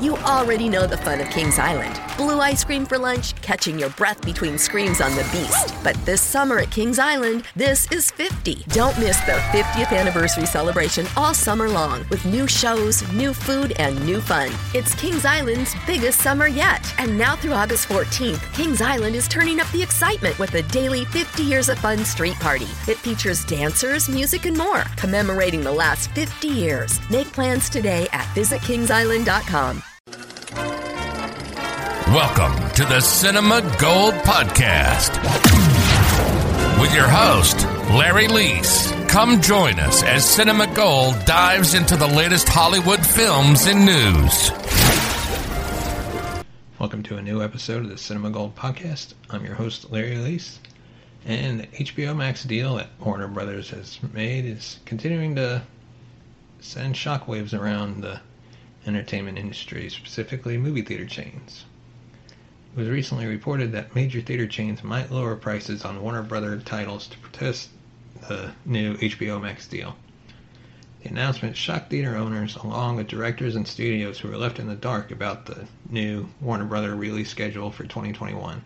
You already know the fun of Kings Island. Blue ice cream for lunch, catching your breath between screams on the beast. But this summer at Kings Island, this is 50. Don't miss the 50th anniversary celebration all summer long with new shows, new food, and new fun. It's Kings Island's biggest summer yet. And now through August 14th, Kings Island is turning up the excitement with a daily 50 Years of Fun street party. It features dancers, music, and more, commemorating the last 50 years. Make plans today at visitkingsisland.com. Welcome to the Cinema Gold Podcast with your host, Larry Leese. Come join us as Cinema Gold dives into the latest Hollywood films and news. Welcome to a new episode of the Cinema Gold Podcast. I'm your host, Larry Leese. And the HBO Max deal that Warner Brothers has made is continuing to send shockwaves around the entertainment industry, specifically movie theater chains. It was recently reported that major theater chains might lower prices on Warner Brother titles to protest the new HBO Max deal. The announcement shocked theater owners along with directors and studios who were left in the dark about the new Warner Brother release schedule for 2021.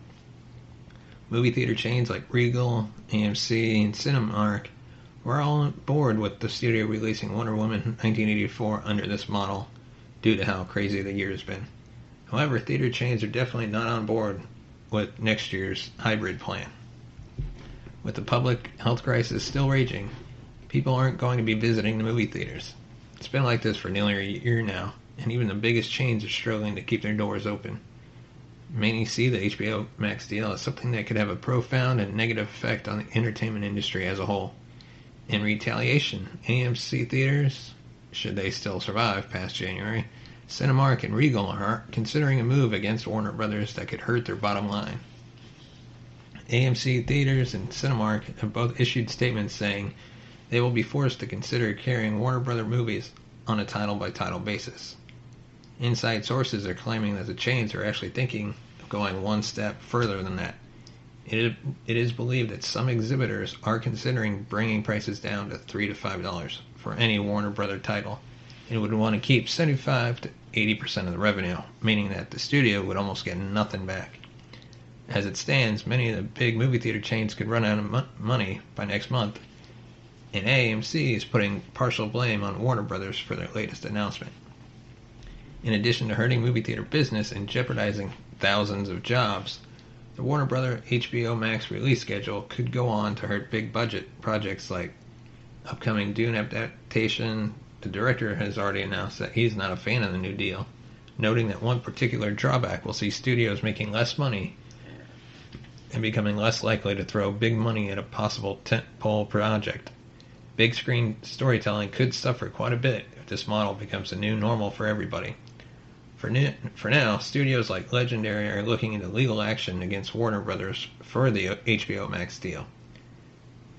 Movie theater chains like Regal, AMC, and Cinemark were all on board with the studio releasing Wonder Woman 1984 under this model due to how crazy the year has been. However, theater chains are definitely not on board with next year's hybrid plan. With the public health crisis still raging, people aren't going to be visiting the movie theaters. It's been like this for nearly a year now, and even the biggest chains are struggling to keep their doors open. Many see the HBO Max deal as something that could have a profound and negative effect on the entertainment industry as a whole. In retaliation, AMC theaters, should they still survive past January, Cinemark and Regal are considering a move against Warner Brothers that could hurt their bottom line. AMC Theaters and Cinemark have both issued statements saying they will be forced to consider carrying Warner Brother movies on a title by title basis. Inside sources are claiming that the chains are actually thinking of going one step further than that. It, is believed that some exhibitors are considering bringing prices down to 3 to $5 for any Warner Brother title and would want to keep 75 to 80% of the revenue, meaning that the studio would almost get nothing back. As it stands, many of the big movie theater chains could run out of mo- money by next month, and AMC is putting partial blame on Warner Brothers for their latest announcement. In addition to hurting movie theater business and jeopardizing thousands of jobs, the Warner Brother HBO Max release schedule could go on to hurt big budget projects like upcoming Dune adaptation, the director has already announced that he's not a fan of the new deal, noting that one particular drawback will see studios making less money and becoming less likely to throw big money at a possible tentpole project. Big screen storytelling could suffer quite a bit if this model becomes a new normal for everybody. For, new, for now, studios like Legendary are looking into legal action against Warner Brothers for the HBO Max deal.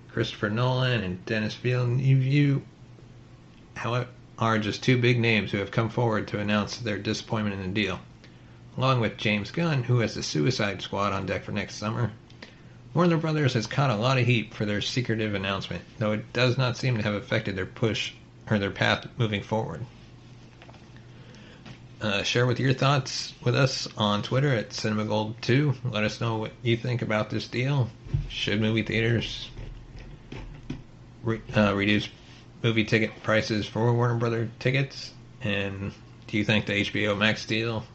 Christopher Nolan and Denis Villeneuve are just two big names who have come forward to announce their disappointment in the deal. along with James Gunn, who has the Suicide Squad on deck for next summer. Warner Brothers has caught a lot of heat for their secretive announcement, though it does not seem to have affected their push or their path moving forward. Uh, share with your thoughts with us on Twitter at CinemaGold2. Let us know what you think about this deal. Should movie theaters re- uh, reduce movie ticket prices for Warner Brother tickets? And do you think the HBO Max deal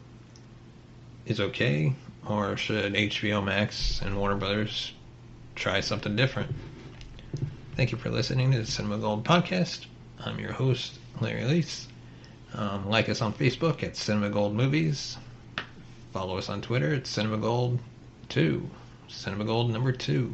is okay? Or should HBO Max and Warner Brothers try something different? Thank you for listening to the Cinema Gold podcast. I'm your host, Larry Leese. Um, like us on Facebook at Cinema Gold Movies. Follow us on Twitter at Cinema Gold 2. Cinema Gold number 2.